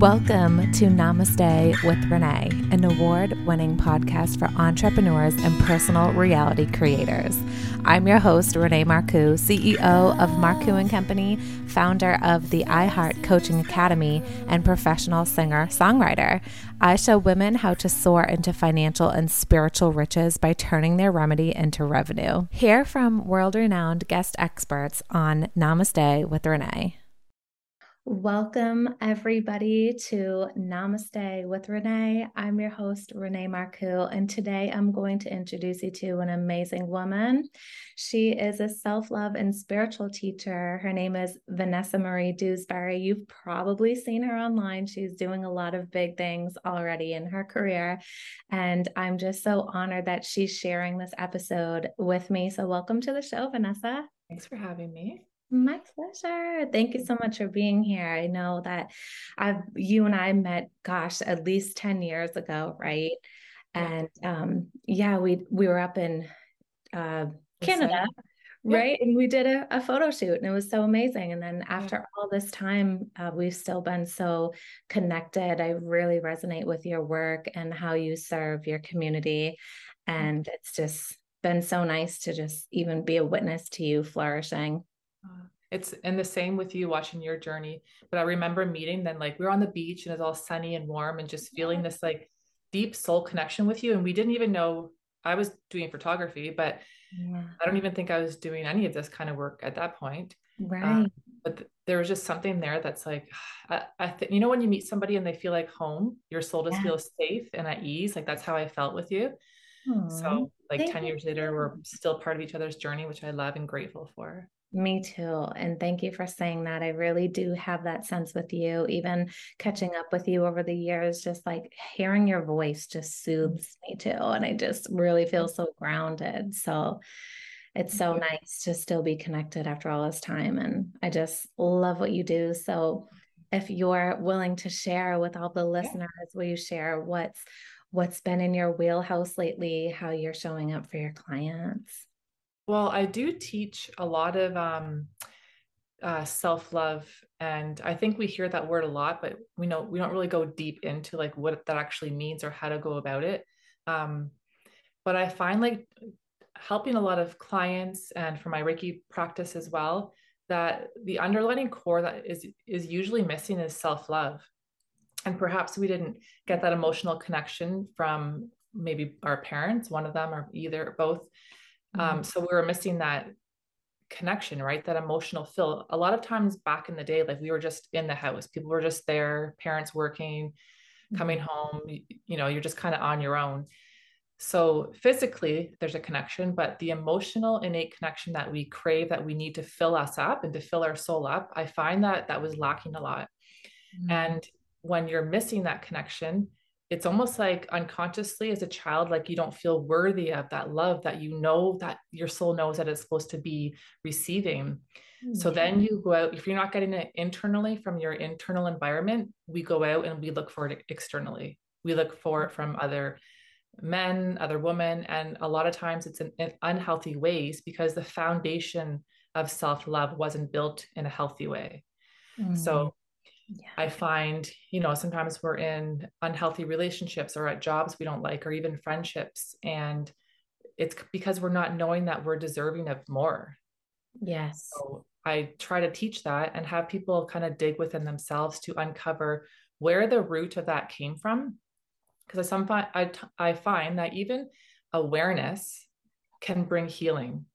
Welcome to Namaste with Renee, an award winning podcast for entrepreneurs and personal reality creators. I'm your host, Renee Marcoux, CEO of Marcoux and Company, founder of the iHeart Coaching Academy, and professional singer songwriter. I show women how to soar into financial and spiritual riches by turning their remedy into revenue. Hear from world renowned guest experts on Namaste with Renee. Welcome, everybody, to Namaste with Renee. I'm your host, Renee Marcoux, and today I'm going to introduce you to an amazing woman. She is a self love and spiritual teacher. Her name is Vanessa Marie Dewsbury. You've probably seen her online. She's doing a lot of big things already in her career. And I'm just so honored that she's sharing this episode with me. So, welcome to the show, Vanessa. Thanks for having me. My pleasure. Thank you so much for being here. I know that I've you and I met, gosh, at least 10 years ago, right? And um, yeah, we we were up in uh, Canada, right? And we did a, a, photo shoot and it was so amazing. And then after yeah. all this time, uh, we've still been so connected. I really resonate with your work and how you serve your community. And it's just been so nice to just even be a witness to you flourishing. It's and the same with you watching your journey. But I remember meeting then like we were on the beach and it's all sunny and warm and just feeling this like deep soul connection with you. And we didn't even know I was doing photography, but yeah. I don't even think I was doing any of this kind of work at that point. Right. Um, but th- there was just something there that's like, I, I think, you know, when you meet somebody and they feel like home, your soul just yeah. feels safe and at ease. Like that's how I felt with you. Aww. So like Thank 10 years later, we're still part of each other's journey, which I love and grateful for. Me too. And thank you for saying that. I really do have that sense with you, even catching up with you over the years, just like hearing your voice just mm. soothes me too. And I just really feel mm. so grounded. So it's so nice to still be connected after all this time. And I just love what you do. So if you're willing to share with all the listeners, will you share what's what's been in your wheelhouse lately, how you're showing up for your clients? Well, I do teach a lot of um, uh, self love, and I think we hear that word a lot, but we know we don't really go deep into like what that actually means or how to go about it. Um, but I find like helping a lot of clients and for my Reiki practice as well that the underlying core that is is usually missing is self love, and perhaps we didn't get that emotional connection from maybe our parents, one of them or either both um, mm-hmm. so we were missing that connection, right? That emotional fill. A lot of times back in the day, like we were just in the house, people were just there, parents working, coming mm-hmm. home, you, you know, you're just kind of on your own. So physically, there's a connection, but the emotional innate connection that we crave, that we need to fill us up and to fill our soul up, I find that that was lacking a lot. Mm-hmm. And when you're missing that connection, it's almost like unconsciously as a child like you don't feel worthy of that love that you know that your soul knows that it's supposed to be receiving mm-hmm. so then you go out if you're not getting it internally from your internal environment we go out and we look for it externally we look for it from other men other women and a lot of times it's in, in unhealthy ways because the foundation of self-love wasn't built in a healthy way mm-hmm. so yeah. I find, you know, sometimes we're in unhealthy relationships or at jobs we don't like, or even friendships. And it's because we're not knowing that we're deserving of more. Yes. So I try to teach that and have people kind of dig within themselves to uncover where the root of that came from. Because I, some I, I find that even awareness can bring healing.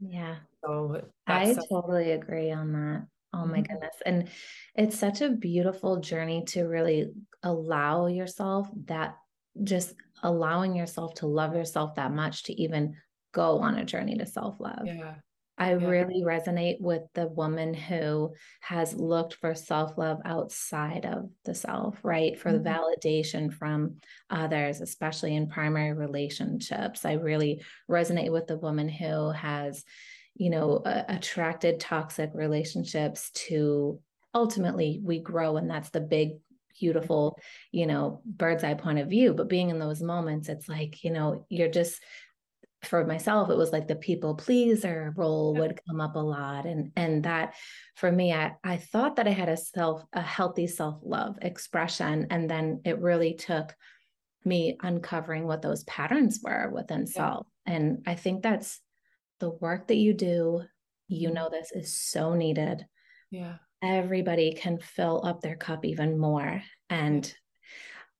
Yeah. So I totally agree on that. Oh my mm-hmm. goodness. And it's such a beautiful journey to really allow yourself that just allowing yourself to love yourself that much to even go on a journey to self love. Yeah. I yeah. really resonate with the woman who has looked for self love outside of the self, right? For mm-hmm. the validation from others, especially in primary relationships. I really resonate with the woman who has you know uh, attracted toxic relationships to ultimately we grow and that's the big beautiful you know bird's eye point of view. But being in those moments it's like you know you're just for myself it was like the people pleaser role would come up a lot. And and that for me I I thought that I had a self a healthy self-love expression. And then it really took me uncovering what those patterns were within yeah. self. And I think that's the work that you do you mm-hmm. know this is so needed yeah everybody can fill up their cup even more and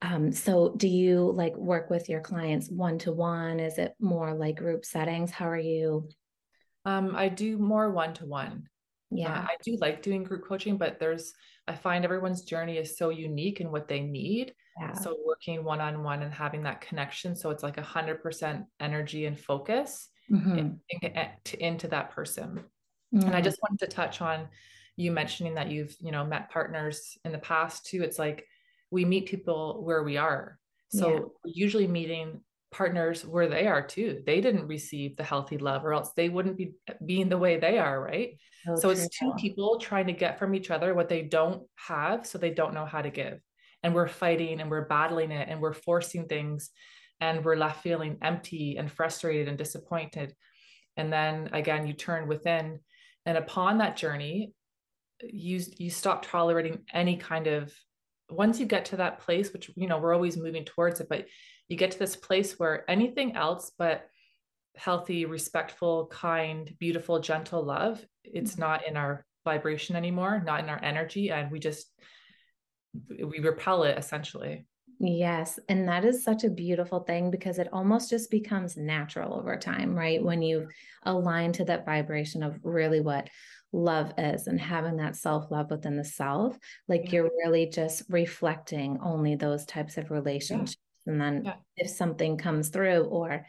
um, so do you like work with your clients one to one? Is it more like group settings? How are you? Um, I do more one to one. Yeah. Uh, I do like doing group coaching, but there's, I find everyone's journey is so unique in what they need. Yeah. So working one on one and having that connection. So it's like a hundred percent energy and focus mm-hmm. in, in, into that person. Mm-hmm. And I just wanted to touch on you mentioning that you've, you know, met partners in the past too. It's like, we meet people where we are. So yeah. usually meeting partners where they are too. They didn't receive the healthy love or else they wouldn't be being the way they are, right? Oh, so it's two people trying to get from each other what they don't have so they don't know how to give. And we're fighting and we're battling it and we're forcing things and we're left feeling empty and frustrated and disappointed. And then again, you turn within and upon that journey, you you stop tolerating any kind of once you get to that place, which, you know, we're always moving towards it, but you get to this place where anything else but healthy, respectful, kind, beautiful, gentle love, it's mm-hmm. not in our vibration anymore, not in our energy. And we just, we repel it essentially. Yes. And that is such a beautiful thing because it almost just becomes natural over time, right? When you align to that vibration of really what love is and having that self love within the self, like yeah. you're really just reflecting only those types of relationships. Yeah. And then yeah. if something comes through, or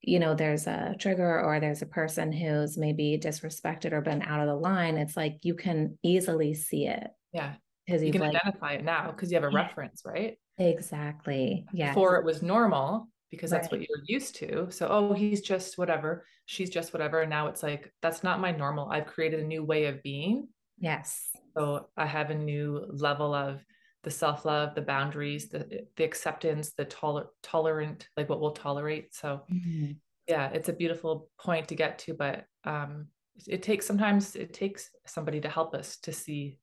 you know, there's a trigger or there's a person who's maybe disrespected or been out of the line, it's like you can easily see it. Yeah. Because you can like, identify it now because you have a reference, right? Exactly. Yeah. Before it was normal because that's right. what you're used to. So, oh, he's just whatever, she's just whatever. And now it's like, that's not my normal. I've created a new way of being. Yes. So I have a new level of the self love, the boundaries, the the acceptance, the toler- tolerant, like what we'll tolerate. So, mm-hmm. yeah, it's a beautiful point to get to, but um, it takes sometimes it takes somebody to help us to see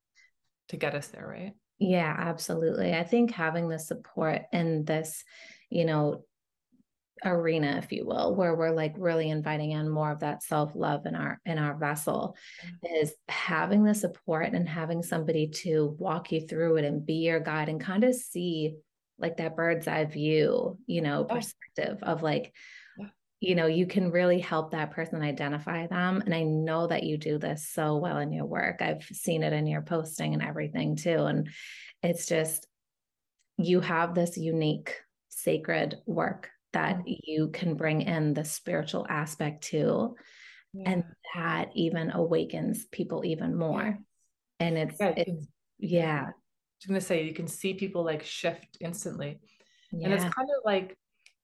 to get us there, right? Yeah, absolutely. I think having the support in this, you know, arena if you will where we're like really inviting in more of that self-love in our in our vessel mm-hmm. is having the support and having somebody to walk you through it and be your guide and kind of see like that bird's eye view you know perspective of like you know you can really help that person identify them and i know that you do this so well in your work i've seen it in your posting and everything too and it's just you have this unique sacred work that mm-hmm. you can bring in the spiritual aspect to yeah. and that even awakens people even more and it's yeah, it's yeah i was gonna say you can see people like shift instantly yeah. and it's kind of like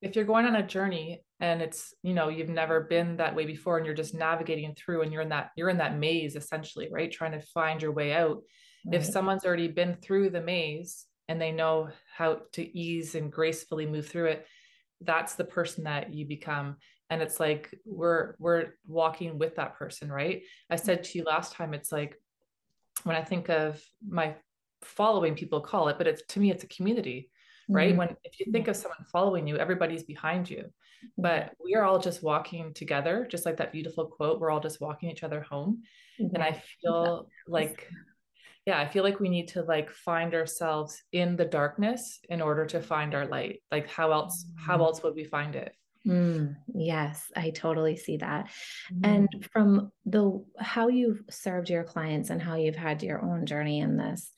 if you're going on a journey and it's you know you've never been that way before and you're just navigating through and you're in that you're in that maze essentially right? Trying to find your way out. Right. if someone's already been through the maze and they know how to ease and gracefully move through it that's the person that you become. And it's like we're we're walking with that person right? I mm-hmm. said to you last time it's like when i think of my following people call it but it's to me it's a community right? Mm-hmm. when if you think of someone following you everybody's behind you. But we are all just walking together just like that beautiful quote we're all just walking each other home. And i feel like yeah i feel like we need to like find ourselves in the darkness in order to find our light. Like how else how mm-hmm. else would we find it? Mm, yes i totally see that. Mm. and from the how you've served your clients and how you've had your own journey in this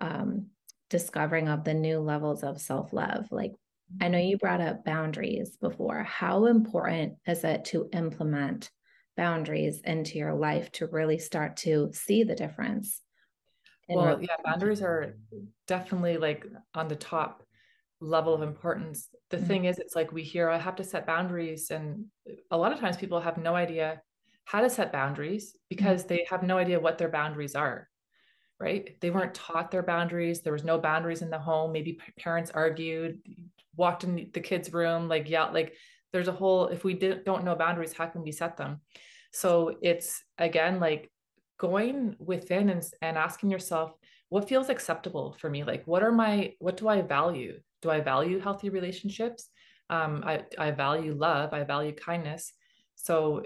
um, discovering of the new levels of self-love. Like i know you brought up boundaries before. How important is it to implement boundaries into your life to really start to see the difference well yeah boundaries are definitely like on the top level of importance. The mm-hmm. thing is it's like we hear i have to set boundaries and a lot of times people have no idea how to set boundaries because mm-hmm. they have no idea what their boundaries are right? They weren't taught their boundaries. There was no boundaries in the home. Maybe parents argued walked in the kids room like yeah like there's a whole if we did, don't know boundaries how can we set them? So it's again like going within and, and asking yourself what feels acceptable for me? Like what are my what do i value? Do i value healthy relationships? Um, I, I value love. I value kindness. So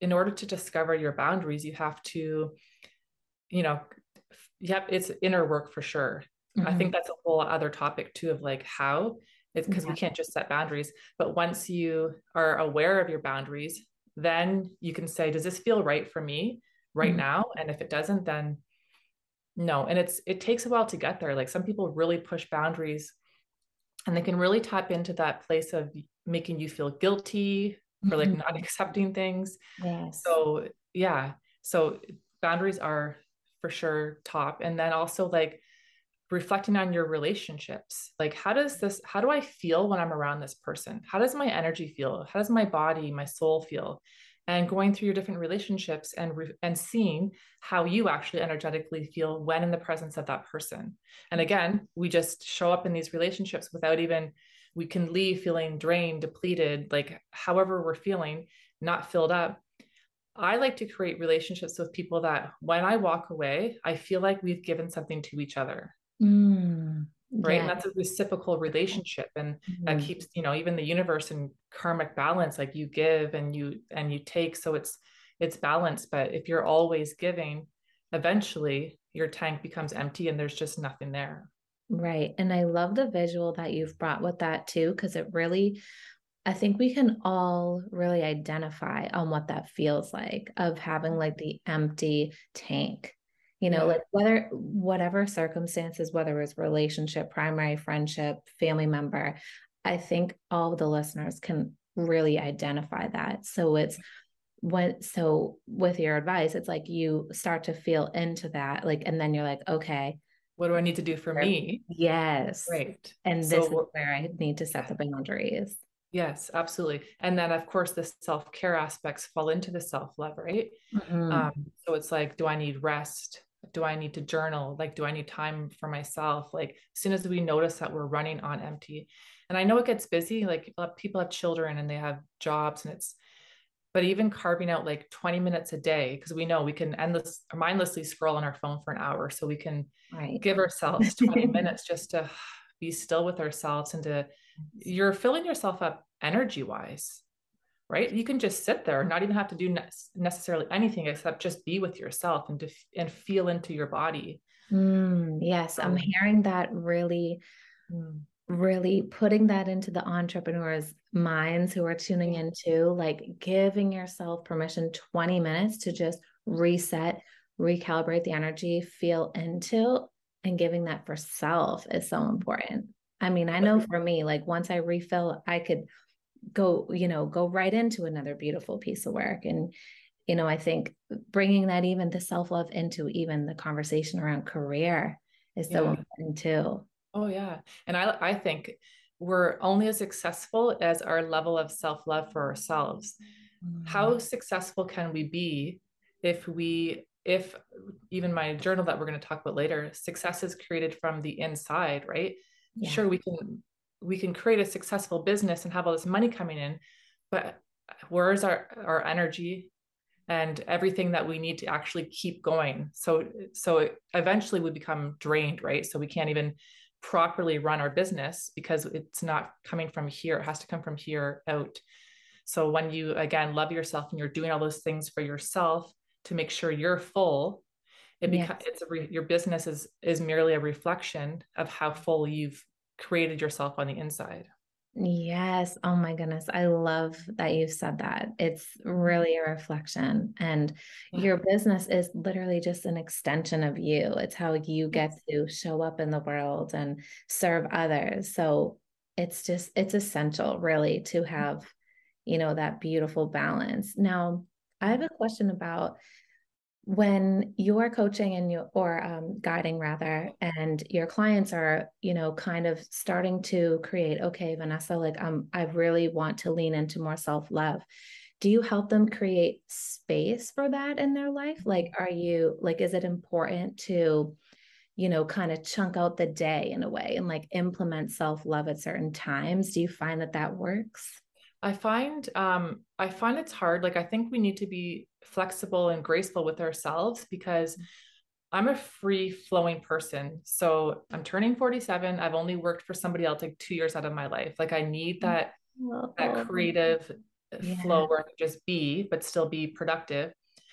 in order to discover your boundaries you have to you know yep it's inner work for sure mm-hmm. i think that's a whole other topic too of like how it's because yeah. we can't just set boundaries but once you are aware of your boundaries then you can say does this feel right for me right mm-hmm. now and if it doesn't then no and it's it takes a while to get there like some people really push boundaries and they can really tap into that place of making you feel guilty for like mm-hmm. not accepting things yes. so yeah so boundaries are for sure top. And then also like reflecting on your relationships like how does this how do i feel when i'm around this person? How does my energy feel? How does my body my soul feel? And going through your different relationships and re- and seeing how you actually energetically feel when in the presence of that person. And again we just show up in these relationships without even we can leave feeling drained depleted like however we're feeling not filled up I like to create relationships with people that when I walk away, I feel like we've given something to each other. Mm, right. Yeah. And that's a reciprocal relationship. And mm-hmm. that keeps, you know, even the universe and karmic balance, like you give and you and you take. So it's it's balanced. But if you're always giving, eventually your tank becomes empty and there's just nothing there. Right. And I love the visual that you've brought with that too, because it really I think we can all really identify on what that feels like of having like mm-hmm. the empty tank you know yeah. like whether whatever circumstances whether it's relationship primary friendship family member i think all the listeners can really identify that. So it's when so with your advice it's like you start to feel into that like and then you're like okay what do i need to do for me? Yes. Right. And so, this is where i need to set the boundaries Yes, absolutely. And then, of course, the self care aspects fall into the self love, right? Mm-hmm. Um, so it's like, do I need rest? do I need to journal? Like, do I need time for myself? Like, as soon as we notice that we're running on empty, and I know it gets busy, like people have children and they have jobs, and it's, but even carving out like 20 minutes a day, because we know we can endless mindlessly scroll on our phone for an hour. So we can right. give ourselves 20 minutes just to be still with ourselves and to, you're filling yourself up energy wise right? You can just sit there not even have to do ne- necessarily anything except just be with yourself and to and feel into your body. Mm, yes i'm hearing that really mm. really putting that into the entrepreneurs minds who are tuning in too like giving yourself permission 20 minutes to just reset recalibrate the energy feel into and giving that for self is so important. I mean i know for me like once i refill i could go you know go right into another beautiful piece of work. And you know i think bringing that even the self-love into even the conversation around career is so yeah. important too. Oh yeah. And i i think we're only as successful as our level of self-love for ourselves. Mm-hmm. how successful can we be if we if even my journal that we're going to talk about later success is created from the inside right? Yeah. sure we can we can create a successful business and have all this money coming in but where's our our energy and everything that we need to actually keep going? So so eventually we become drained right? So we can't even properly run our business because it's not coming from here. It has to come from here out. So when you again love yourself and you're doing all those things for yourself to make sure you're full it becomes yes. it's a re- your business is is merely a reflection of how full you've created yourself on the inside. Yes. Oh my goodness. I love that you said that. It's mm-hmm. really a reflection. And yeah. your business is literally just an extension of you. It's how you get to show up in the world and serve others. So it's just, it's essential really to mm-hmm. have, you know, that beautiful balance. Now, I have a question about when you're coaching and you or um, guiding rather and your clients are you know kind of starting to create okay vanessa like um, i really want to lean into more self-love. Do you help them create space for that in their life? Like are you like is it important to you know kind of chunk out the day in a way and like implement self-love at certain times? Do you find that that works I find um I find it's hard. Like I think we need to be flexible and graceful with ourselves because I'm a free flowing person. So I'm turning 47. I've only worked for somebody else like two years out of my life. Like I need that oh. that creative uh, yeah. flow where I can just be, but still be productive.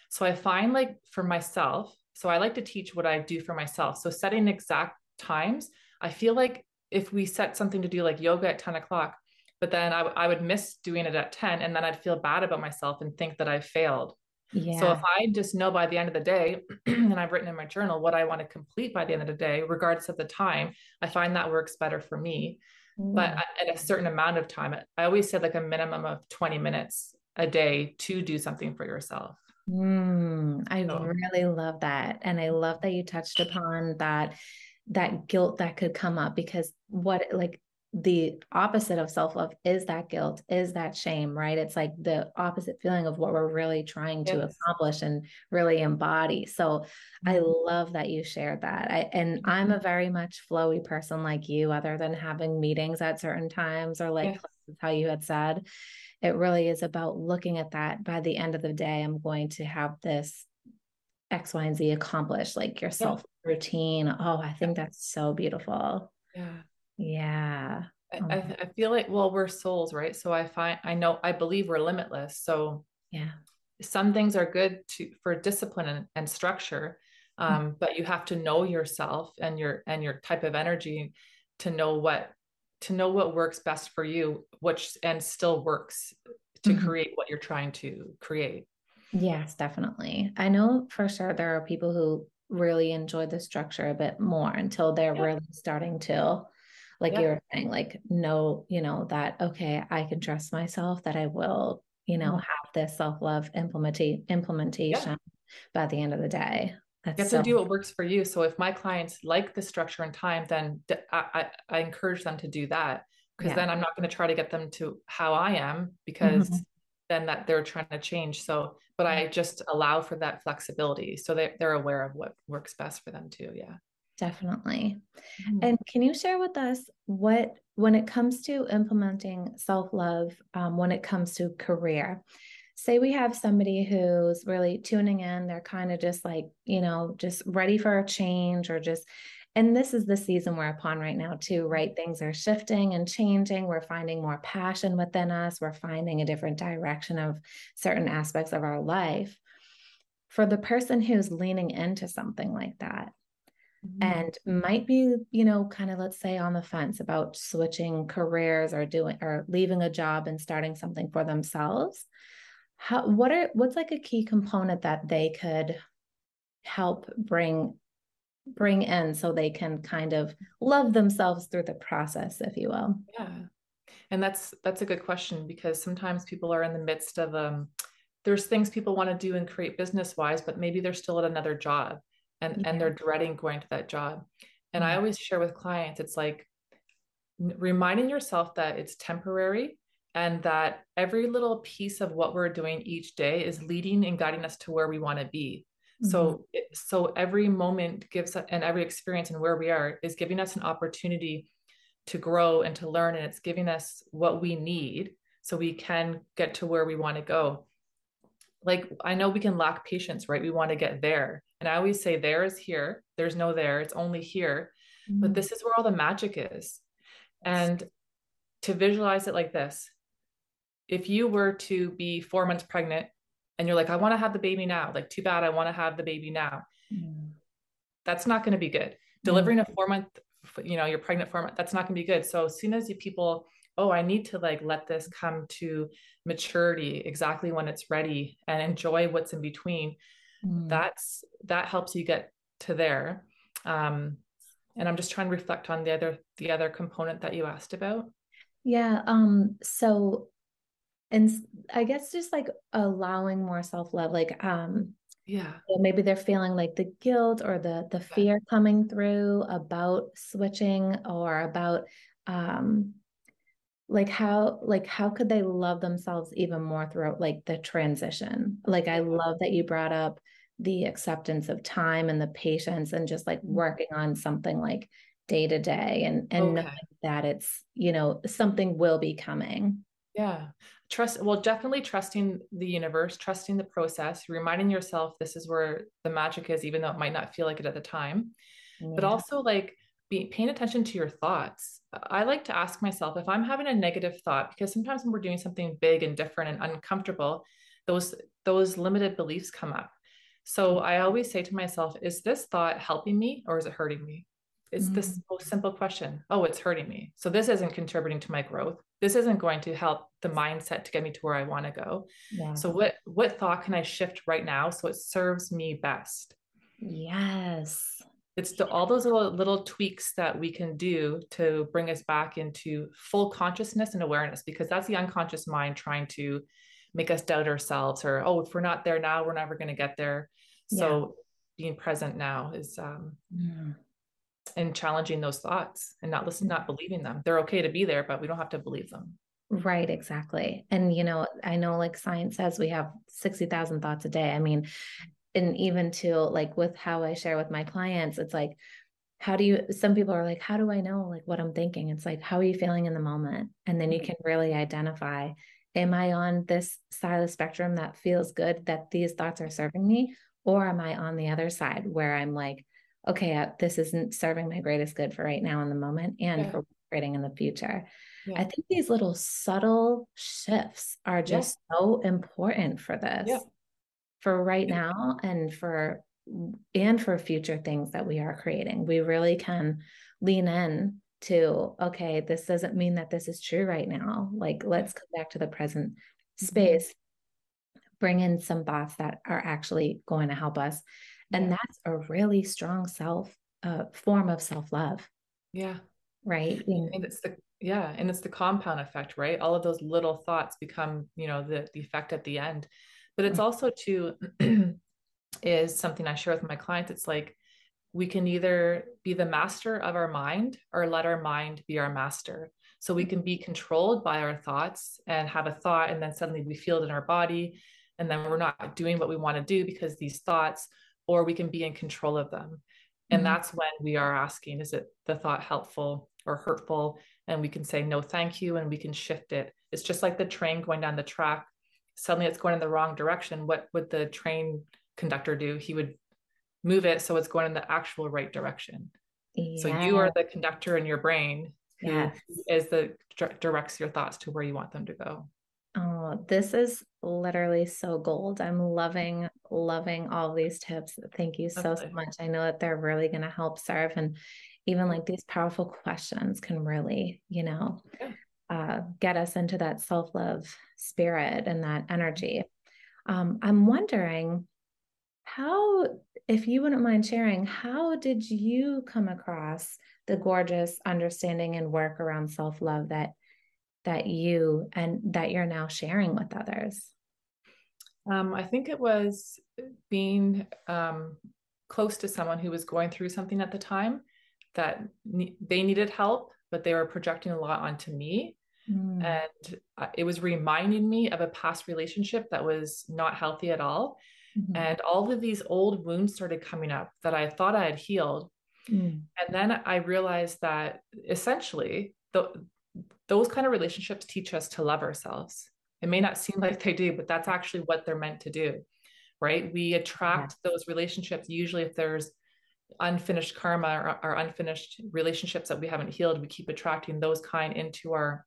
So I find like for myself, so I like to teach what I do for myself. So setting exact times, I feel like if we set something to do like yoga at 10 o'clock, but then I, I would miss doing it at 10 and then I'd feel bad about myself and think that I failed. Yeah. So if I just know by the end of the day, and I've written in my journal what I want to complete by the end of the day, regardless of the time, I find that works better for me. Mm. But at a certain amount of time, I always said like a minimum of 20 minutes a day to do something for yourself. Mm, I so. really love that. And I love that you touched upon that that guilt that could come up because what like the opposite of self love is that guilt, is that shame, right? It's like the opposite feeling of what we're really trying to accomplish and really embody. So mm-hmm. I love that you shared that. I, and mm-hmm. I'm a very much flowy person like you, other than having meetings at certain times or like yes. how you had said. It really is about looking at that by the end of the day. I'm going to have this X, Y, and Z accomplished, like your self routine. Oh, I think that's so beautiful. Yeah. Yeah. I, I feel like, well, we're souls, right? So I find, I know, I believe we're limitless. So yeah, some things are good to for discipline and, and structure, mm-hmm. um, mm-hmm. but you have to know yourself and your and your type of energy to know what to know what works best for you, which and still works to mm-hmm. create what you're trying to create. Yes, definitely. I know for sure there are people who really enjoy the structure a bit more until they're yeah. really starting to like yeah. you were saying like know you know that okay i can trust myself that i will you know mm-hmm. have this self-love implementation implementation yeah. by the end of the day That's you have so- to do what works for you so if my clients like the structure and time then I, I, I encourage them to do that because yeah. then i'm not going to try to get them to how i am because mm-hmm. then that they're trying to change so but i just allow for that flexibility so they, they're aware of what works best for them too yeah Definitely. Mm-hmm. And can you share with us what, when it comes to implementing self love, um, when it comes to career, say we have somebody who's really tuning in, they're kind of just like, you know, just ready for a change or just, and this is the season we're upon right now, too, right? Things are shifting and changing. We're finding more passion within us, we're finding a different direction of certain aspects of our life. For the person who's leaning into something like that, mm-hmm. and might be, you know, kind of let's say on the fence about switching careers or doing or leaving a job and starting something for themselves. How what are what's like a key component that they could help bring bring in so they can kind of love themselves through the process if you will yeah and that's that's a good question because sometimes people are in the midst of um there's things people want to do and create business wise but maybe they're still at another job and yeah. and they're dreading going to that job and mm-hmm. i always share with clients it's like reminding yourself that it's temporary and that every little piece of what we're doing each day is leading and guiding us to where we want to be mm-hmm. so so every moment gives and every experience and where we are is giving us an opportunity to grow and to learn and it's giving us what we need so we can get to where we want to go like i know we can lack patience right we want to get there and I always say, there is here. There's no there. It's only here. Mm-hmm. But this is where all the magic is. And to visualize it like this if you were to be four months pregnant and you're like, I want to have the baby now, like, too bad, I want to have the baby now. Mm-hmm. That's not going to be good. Mm-hmm. Delivering a four month, you know, you're pregnant four months, that's not going to be good. So as soon as you people, oh, I need to like let this come to maturity exactly when it's ready and enjoy what's in between mm. that's that helps you get to there. Um, and i'm just trying to reflect on the other the other component that you asked about. Yeah um so and i guess just like allowing more self-love like um yeah. maybe they're feeling like the guilt or the the fear coming through about switching or about um like how like how could they love themselves even more throughout like the transition? Like i love that you brought up the acceptance of time and the patience and just like mm-hmm. working on something like day to day and and okay. knowing that it's you know something will be coming yeah trust well definitely trusting the universe trusting the process reminding yourself this is where the magic is even though it might not feel like it at the time yeah. but also like be paying attention to your thoughts i like to ask myself if i'm having a negative thought because sometimes when we're doing something big and different and uncomfortable those those limited beliefs come up so i always say to myself is this thought helping me or is it hurting me? It's mm-hmm. this most simple question oh it's hurting me. So this isn't contributing to my growth. This isn't going to help the mindset to get me to where i want to go. Yeah. so what what thought can i shift right now so it serves me best? Yes. It's the, all those little, little tweaks that we can do to bring us back into full consciousness and awareness because that's the unconscious mind trying to make us doubt ourselves or oh if we're not there now we're never going to get there so yeah. being present now is um mm and challenging those thoughts and not listening, not believing them. They're okay to be there, but we don't have to believe them. Right, exactly. And you know, I know like science says we have 60,000 thoughts a day. I mean, and even to like with how I share with my clients, it's like how do you some people are like how do I know like what I'm thinking? It's like how are you feeling in the moment? And then you mm-hmm. can really identify am I on this side of the spectrum that feels good that these thoughts are serving me or am I on the other side where I'm like okay, uh, this isn't serving my greatest good for right now in the moment and yeah. for creating in the future. Yeah. I think these little subtle shifts are just yeah. so important for this, for right now and for and for future things that we are creating. We really can lean in to okay, this doesn't mean that this is true right now. Like let's come back to the present mm-hmm. space, bring in some thoughts that are actually going to help us and that's a really strong self uh, form of self-love yeah right and it's the yeah and it's the compound effect right all of those little thoughts become you know the, the effect at the end but it's mm. also too is something i share with my clients it's like we can either be the master of our mind or let our mind be our master so we can be controlled by our thoughts and have a thought and then suddenly we feel it in our body and then we're not doing what we want to do because these thoughts or we can be in control of them. And mm-hmm. that's when we are asking, is it the thought helpful or hurtful? And we can say, no, thank you. And we can shift it. It's just like the train going down the track. Suddenly it's going in the wrong direction. What would the train conductor do? He would move it so it's going in the actual right direction. Yeah. So you are the conductor in your brain who yes. is the directs your thoughts to where you want them to go. Oh, this is literally so gold. I'm loving, loving all these tips. Thank you so, so much. I know that they're really going to help serve. And even like these powerful questions can really, you know, uh, get us into that self love spirit and that energy. Um, I'm wondering how, if you wouldn't mind sharing, how did you come across the gorgeous understanding and work around self love that that you and that you're now sharing with others? Um, I think it was being um, close to someone who was going through something at the time that ne- they needed help, but they were projecting a lot onto me. Mm. And uh, it was reminding me of a past relationship that was not healthy at all. Mm-hmm. And all of these old wounds started coming up that I thought I had healed. Mm. And then I realized that essentially the, those kind of relationships teach us to love ourselves. It may not seem like they do, but that's actually what they're meant to do, right? We attract yes. those relationships usually if there's unfinished karma or, or, unfinished relationships that we haven't healed, we keep attracting those kind into our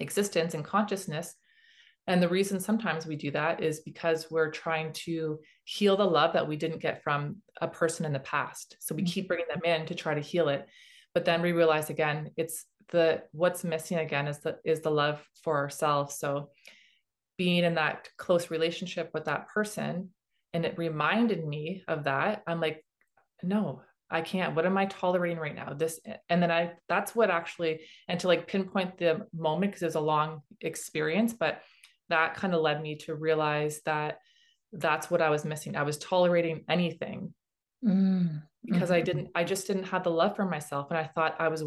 existence and consciousness. And the reason sometimes we do that is because we're trying to heal the love that we didn't get from a person in the past. So we mm-hmm. keep bringing them in to try to heal it. But then we realize again, it's the what's missing again is the is the love for ourselves so being in that close relationship with that person and it reminded me of that i'm like no i can't what am i tolerating right now this and then i that's what actually and to like pinpoint the moment because it's a long experience but that kind of led me to realize that that's what i was missing i was tolerating anything mm. because mm-hmm. i didn't i just didn't have the love for myself and i thought i was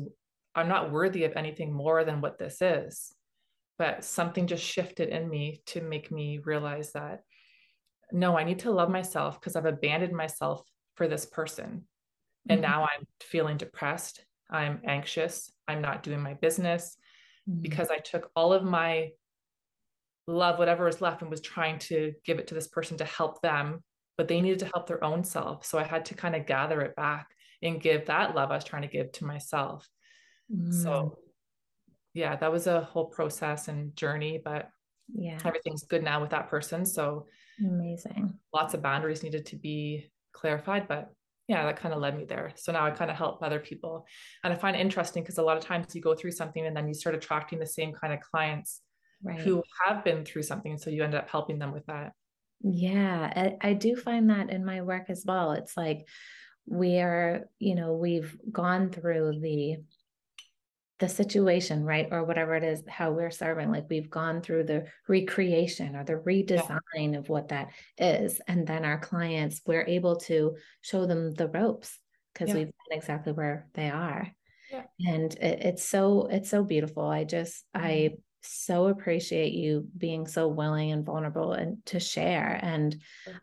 I'm not worthy of anything more than what this is. But something just shifted in me to make me realize that no, I need to love myself because I've abandoned myself for this person. And mm-hmm. now I'm feeling depressed. I'm anxious. I'm not doing my business mm-hmm. because I took all of my love whatever was left and was trying to give it to this person to help them, but they needed to help their own self. So I had to kind of gather it back and give that love I was trying to give to myself. Mm. So yeah, that was a whole process and journey, but yeah, everything's good now with that person. So amazing. Lots of boundaries needed to be clarified, but yeah, that kind of led me there. So now I kind of help other people. And I find it interesting because a lot of times you go through something and then you start attracting the same kind of clients right. who have been through something. So you end up helping them with that. Yeah, I, I do find that in my work as well. It's like we are, you know, we've gone through the the situation, right? Or whatever it is, how we're serving. Like we've gone through the recreation or the redesign yeah. of what that is. And then our clients, we're able to show them the ropes because yeah. we've been exactly where they are. Yeah. And it, it's so, it's so beautiful. I just, mm-hmm. I so appreciate you being so willing and vulnerable and to share. And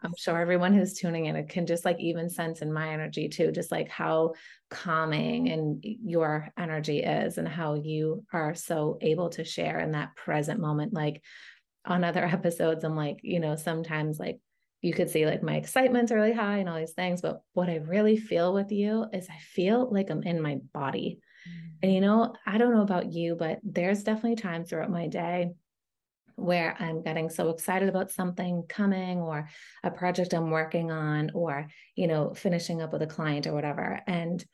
I'm sure everyone who's tuning in, it can just like even sense in my energy too, just like how calming and your energy is and how you are so able to share in that present moment. Like on other episodes, I'm like, you know, sometimes like you could see like my excitement's really high and all these things, but what I really feel with you is I feel like I'm in my body. And you know, I don't know about you, but there's definitely times throughout my day where I'm getting so excited about something coming or a project I'm working on or, you know, finishing up with a client or whatever. And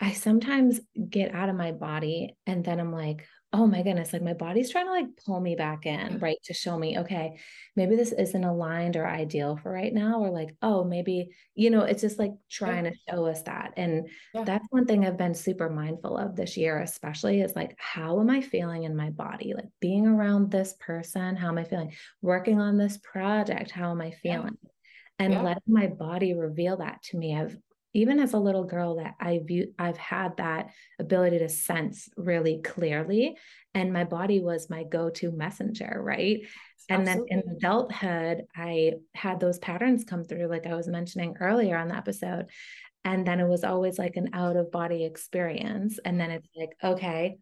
I sometimes get out of my body and then I'm like, oh my goodness, like my body's trying to like pull me back in, right? To show me, okay, maybe this isn't aligned or ideal for right now. Or like, oh, maybe, you know, it's just like trying yeah. to show us that. And yeah. that's one thing I've been super mindful of this year, especially is like, how am I feeling in my body? Like being around this person, how am I feeling? Working on this project, how am I feeling? Yeah. And letting my body reveal that to me. I've even as a little girl that I view I've had that ability to sense really clearly and my body was my go-to messenger right? And then in adulthood I had those patterns come through like I was mentioning earlier on the episode and then it was always like an out of body experience and then it's like okay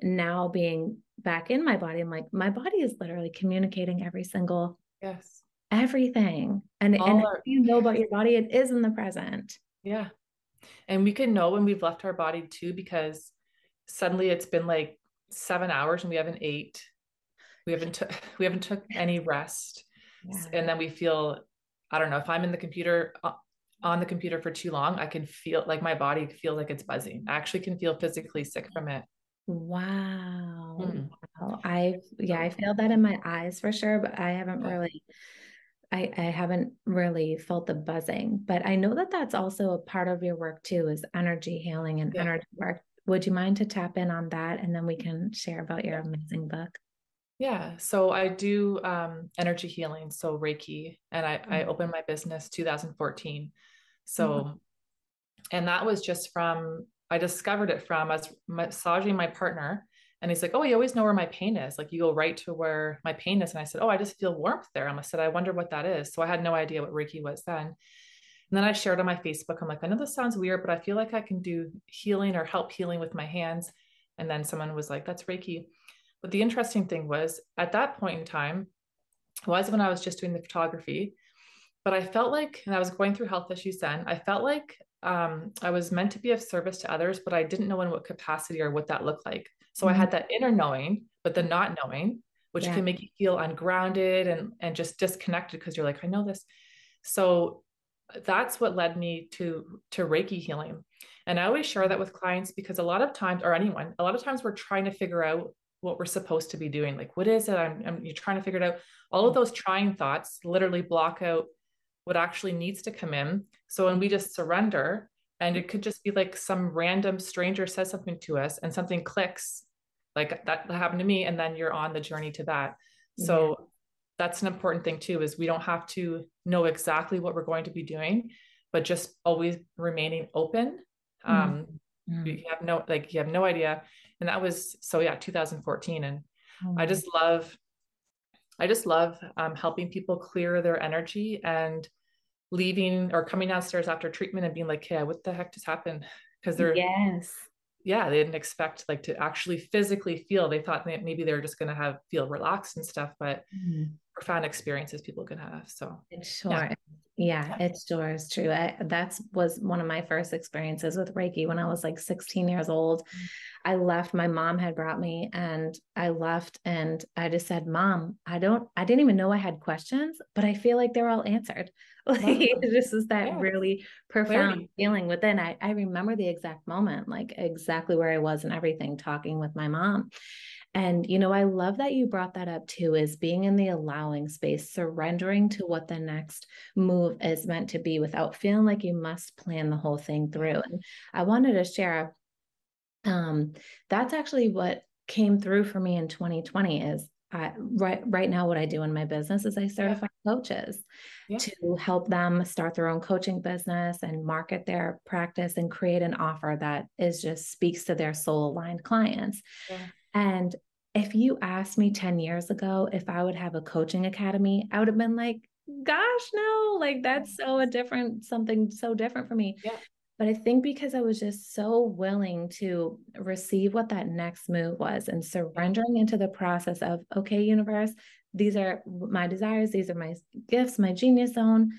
now being back in my body I'm like my body is literally communicating every single yes. everything and, and our- you know about your body it is in the present yeah. And we can know when we've left our body too, because suddenly it's been like seven hours and we haven't ate. We haven't took we haven't took any rest. Yeah. And then we feel, I don't know, if I'm in the computer uh, on the computer for too long, I can feel like my body feels like it's buzzing. I actually can feel physically sick from it. Wow. Mm. wow. I yeah, I feel that in my eyes for sure, but I haven't really I, I haven't really felt the buzzing, but I know that that's also a part of your work too, is energy healing and yeah. energy work. Would you mind to tap in on that? And then we can share about your amazing book. Yeah. So I do um, energy healing, so Reiki, and I, mm-hmm. I opened my business 2014. So, mm-hmm. and that was just from, I discovered it from, I was massaging my partner and he's like, Oh, you always know where my pain is. Like you go right to where my pain is. And I said, Oh, I just feel warmth there. And I said, I wonder what that is. So I had no idea what Reiki was then. And then I shared on my Facebook, I'm like, I know this sounds weird, but I feel like I can do healing or help healing with my hands. And then someone was like, That's Reiki. But the interesting thing was at that point in time was when I was just doing the photography. But I felt like, and I was going through health issues then, I felt like um, I was meant to be of service to others, but I didn't know in what capacity or what that looked like. So mm-hmm. I had that inner knowing, but the not knowing, which yeah. can make you feel ungrounded and and just disconnected because you're like, I know this. So that's what led me to to Reiki healing. And I always share that with clients because a lot of times, or anyone, a lot of times we're trying to figure out what we're supposed to be doing. Like, what is it? I'm, I'm you're trying to figure it out. All of mm-hmm. those trying thoughts literally block out what actually needs to come in. So when we just surrender, and it could just be like some random stranger says something to us and something clicks like that happened to me and then you're on the journey to that so yeah. that's an important thing too is we don't have to know exactly what we're going to be doing but just always remaining open mm-hmm. um mm-hmm. you have no like you have no idea and that was so yeah 2014 and mm-hmm. i just love i just love um, helping people clear their energy and leaving or coming downstairs after treatment and being like hey what the heck just happened because they're yes yeah, they didn't expect like to actually physically feel. They thought that maybe they were just going to have feel relaxed and stuff, but mm-hmm. profound experiences people can have. So sure. Yeah. Yeah, it sure is true. I, that's was one of my first experiences with Reiki when I was like 16 years old. Mm-hmm. I left, my mom had brought me and I left and I just said, Mom, I don't, I didn't even know I had questions, but I feel like they're all answered. Like wow. this is that yeah. really profound feeling within. I, I remember the exact moment, like exactly where I was and everything, talking with my mom. And, you know, I love that you brought that up too, is being in the allowing space, surrendering to what the next move is meant to be without feeling like you must plan the whole thing through. And I wanted to share um, that's actually what came through for me in 2020 is I, right right now what I do in my business is I certify yeah. coaches yeah. to help them start their own coaching business and market their practice and create an offer that is just speaks to their soul aligned clients. Yeah. And if you asked me 10 years ago if I would have a coaching academy, I would have been like, gosh, no, like that's so a different something so different for me. Yeah. But I think because I was just so willing to receive what that next move was and surrendering into the process of, okay, universe, these are my desires, these are my gifts, my genius zone.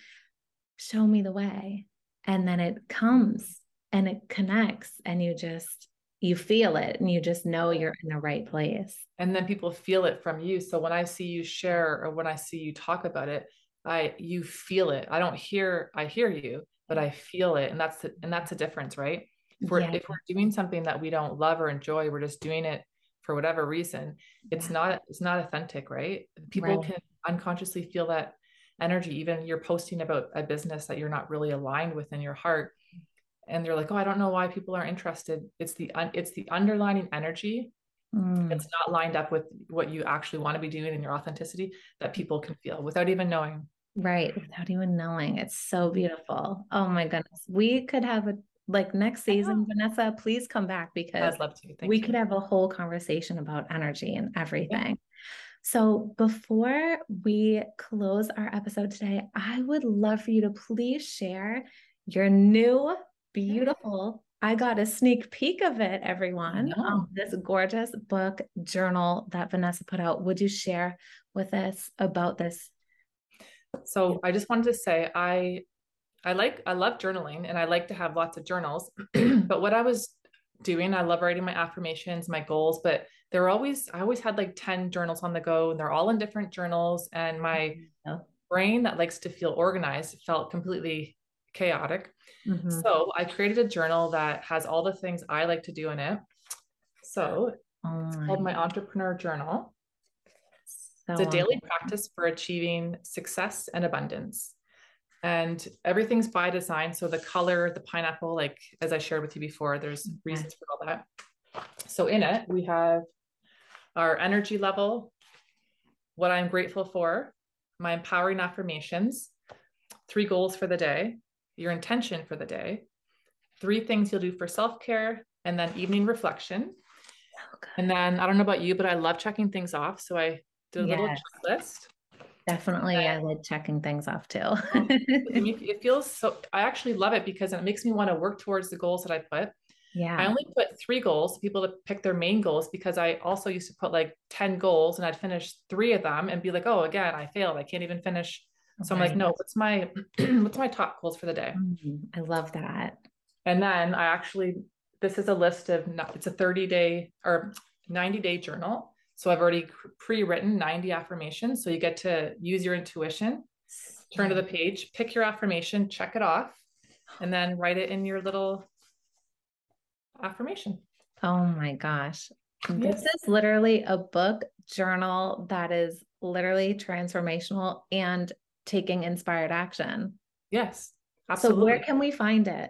Show me the way. And then it comes and it connects, and you just, you feel it and you just know you're in the right place. And then people feel it from you. So when I see you share or when I see you talk about it, I you feel it. I don't hear I hear you, but I feel it. And that's the, and that's a difference, right? If we're, yeah. if we're doing something that we don't love or enjoy, we're just doing it for whatever reason. It's yeah. not, it's not authentic, right? People right. can unconsciously feel that energy. Even you're posting about a business that you're not really aligned with in your heart. And they're like, oh, I don't know why people are interested. It's the, it's the underlining energy Mm. It's not lined up with what you actually want to be doing in your authenticity that people can feel without even knowing. Right. Without even knowing. It's so beautiful. Oh my goodness. We could have a like next season, Vanessa, please come back because I'd love to. Thank we you. could have a whole conversation about energy and everything. Yeah. So before we close our episode today, I would love for you to please share your new beautiful I got a sneak peek of it, everyone. Um, this gorgeous book journal that Vanessa put out. Would you share with us about this so I just wanted to say I I like I love journaling and I like to have lots of journals. but what I was doing, I love writing my affirmations, my goals, but there were always I always had like 10 journals on the go and they're all in different journals and my yeah. brain that likes to feel organized felt completely chaotic. Mm-hmm. So I created a journal that has all the things I like to do in it. So oh it's called my entrepreneur journal. So it's a daily practice for achieving success and abundance. And everything's by design. So the color, the pineapple, like as I shared with you before, there's reasons for all that. So in it, we have our energy level, what I'm grateful for, my empowering affirmations, three goals for the day, your intention for the day, three things you'll do for self care, and then evening reflection. and then I don't know about you, but I love checking things off. So I do a yes. little checklist. Definitely, I like checking things off too. it feels so. I actually love it because it makes me want to work towards the goals that I put. Yeah. I only put three goals, people to pick their main goals because I also used to put like 10 goals and I'd finish three of them and be like, oh, again, I failed. I can't even finish. So I'm like, no, what's my what's my top goals for the day? Mm-hmm. I love that. And then I actually this is a list of it's a 30 day or 90 day journal. So I've already pre-written 90 affirmations. So you get to use your intuition, turn to the page, pick your affirmation, check it off, and then write it in your little affirmation. Oh my gosh. This is literally a book journal that is literally transformational and taking inspired action. Yes. Absolutely. So where can we find it?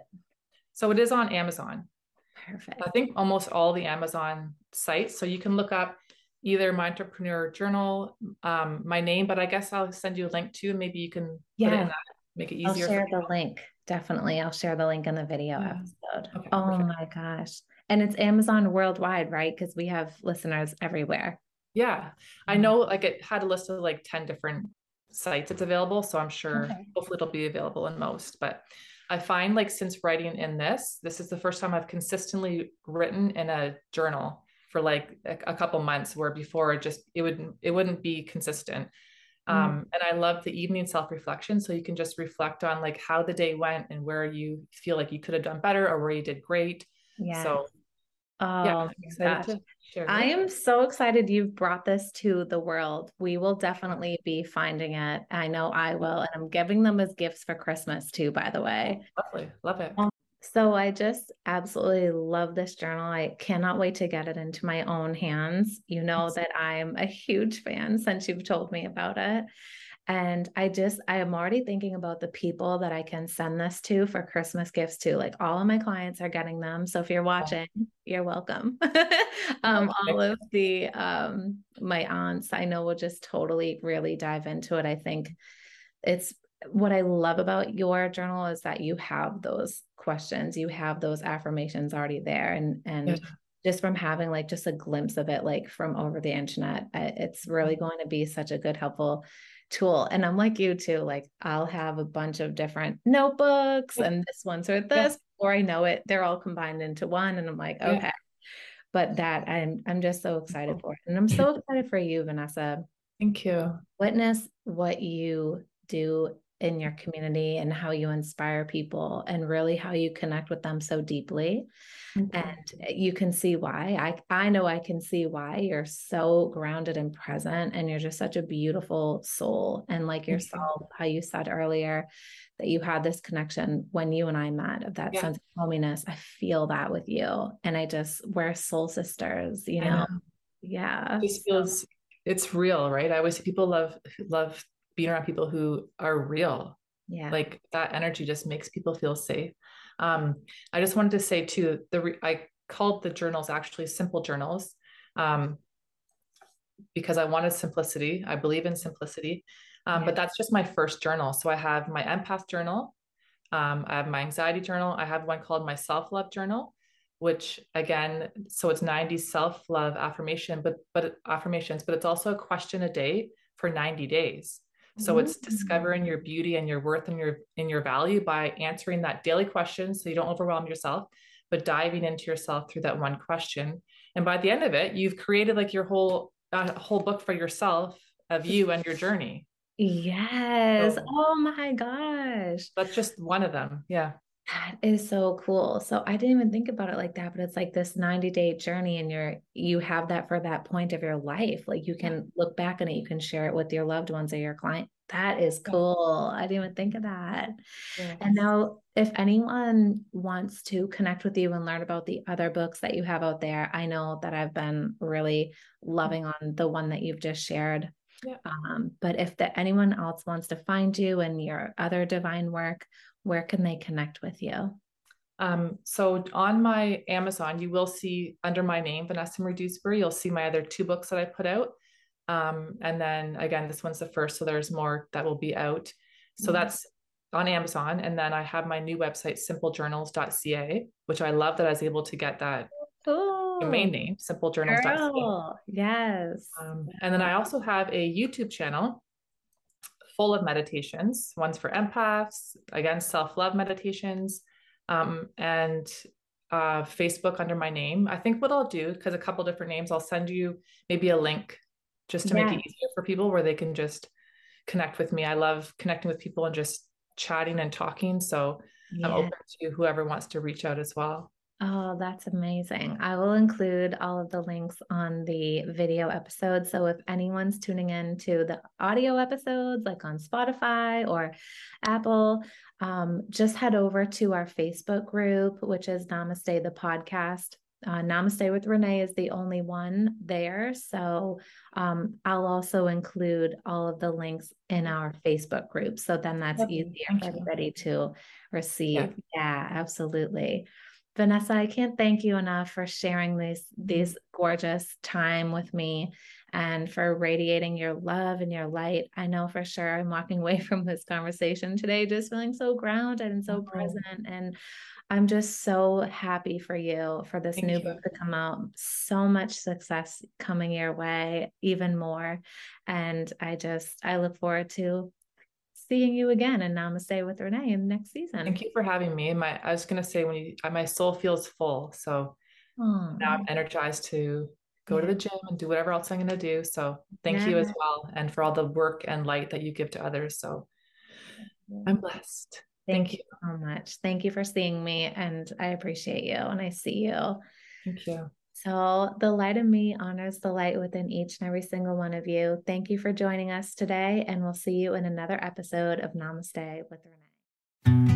So it is on Amazon. Perfect. I think almost all the Amazon sites. So you can look up either my entrepreneur journal, um, my name, but I guess I'll send you a link too. Maybe you can yeah. It make it easier. I'll share the link. Definitely. I'll share the link in the video yeah. episode. Okay, oh perfect. my gosh. And it's Amazon worldwide, right? Because we have listeners everywhere. Yeah. I mm-hmm. know like it had a list of like 10 different sites it's available. So I'm sure Okay. hopefully it'll be available in most. But I find like since writing in this, this is the first time I've consistently written in a journal for like a, a couple months where before it just it wouldn't it wouldn't be consistent. Mm. Um, and I love the evening self-reflection. So you can just reflect on like how the day went and where you feel like you could have done better or where you did great. Yeah. So oh, yeah, my I'm excited gosh. to share. I am so excited you've brought this to the world. We will definitely be finding it. I know I will. And I'm giving them as gifts for Christmas too, by the way. lovely. Love it. So I just absolutely love this journal. I cannot wait to get it into my own hands. You know that I'm a huge fan since you've told me about it. And I just, I am already thinking about the people that I can send this to for Christmas gifts too. Like all of my clients are getting them. So if you're watching, you're welcome. um, all of the um my aunts I know will just totally really dive into it. I think it's what I love about your journal is that you have those questions, you have those affirmations already there, and and Yeah. just from having like just a glimpse of it, like from over the internet, uh, it's really mm-hmm. going to be such a good, helpful tool. And I'm like you too, like I'll have a bunch of different notebooks, Yeah. and this one's Yeah. this, or I know it, they're all combined into one, and I'm like, Yeah. okay. But that I'm I'm just so excited for it, and I'm so excited for you, Vanessa Thank you. witness what you do in your community and how you inspire people and really how you connect with them so deeply you. and eh, you can see why i i know i can see why you're so grounded and present and you're just such a beautiful soul and like yourself how you said earlier that you had this connection when you and i met of that Yeah. sense of hominess i feel that with you and i just we're soul sisters you know know. yeah It just feels it's real, right? I always say people love love being around people who are real. yeah Like that energy just makes people feel safe. Um, I just wanted to say too, the re- I called the journals actually simple journals. Um, because I wanted simplicity. I believe in simplicity. Um, Yeah. but that's just my first journal. So I have my empath journal. Um, I have my anxiety journal. I have one called my self-love journal, which again, so it's 90 self-love affirmation, but but affirmations, but it's also a question a day for 90 days. So it's Mm. discovering your beauty and your worth and your in your value by answering that daily question so you don't overwhelm yourself, but diving into yourself through that one question. And by the end of it, you've created like your whole a whole book for yourself of you and your journey. Yes. So- Oh my gosh. That's just one of them. Yeah. That is so cool. So I didn't even think about it like that, but it's like this 90 day journey and you're you have that for that point of your life. Like you can look back on it, you can share it with your loved ones or your client. That is cool. I didn't even think of that. Yeah. And now if anyone wants to connect with you and learn about the other books that you have out there, I know that I've been really loving on the one that you've just shared. Yeah. Um, but if the, anyone else wants to find you and your other divine work, where can they connect with you? Um, so on my Amazon, you will see under my name, Vanessa Marie Dewsbury, you'll see my other two books that I put out. Um, and then again, this one's the first, so there's more that will be out. So Mhm. that's on Amazon. And then I have my new website, simplejournals.ca, which I love that I was able to get that Cool. domain name, simplejournals.ca. Girl. Yes. Um, and then I also have a YouTube channel full of meditations. One's for empaths, again, self love meditations, um, and uh, Facebook under my name. I think what I'll do, because a couple different names, I'll send you maybe a link just to make it easier for people where they can just connect with me. I love connecting with people and just chatting and talking. So I'm open to whoever wants to reach out as well. Oh, that's amazing. I will include all of the links on the video episode. So if anyone's tuning in to the audio episodes, like on Spotify or Apple, um, just head over to our Facebook group, which is Namaste the podcast. Uh, Namaste with Renee is the only one there. So um, I'll also include all of the links in our Facebook group. So then that's Lovely. easier for everybody to receive. Yeah, absolutely. Vanessa, I can't thank you enough for sharing this this gorgeous time with me and for radiating your love and your light. I know for sure I'm walking away from this conversation today just feeling so grounded and so oh. present. And I'm just so happy for you for this Thank new you. book to come out. So much success coming your way, even more. And I just, I look forward to seeing you again and namaste with Renee in the next season. Thank you for having me. My, I was going to say when you, uh, my soul feels full. So now I'm energized to go yeah. to the gym and do whatever else I'm going to do. So thank yeah. you as well. And for all the work and light that you give to others. So I'm blessed. Thank, thank you so much. Thank you for seeing me. And I appreciate you and I see you. Thank you. So, the light of me honors the light within each and every single one of you. Thank you for joining us today, and we'll see you in another episode of Namaste with Renee.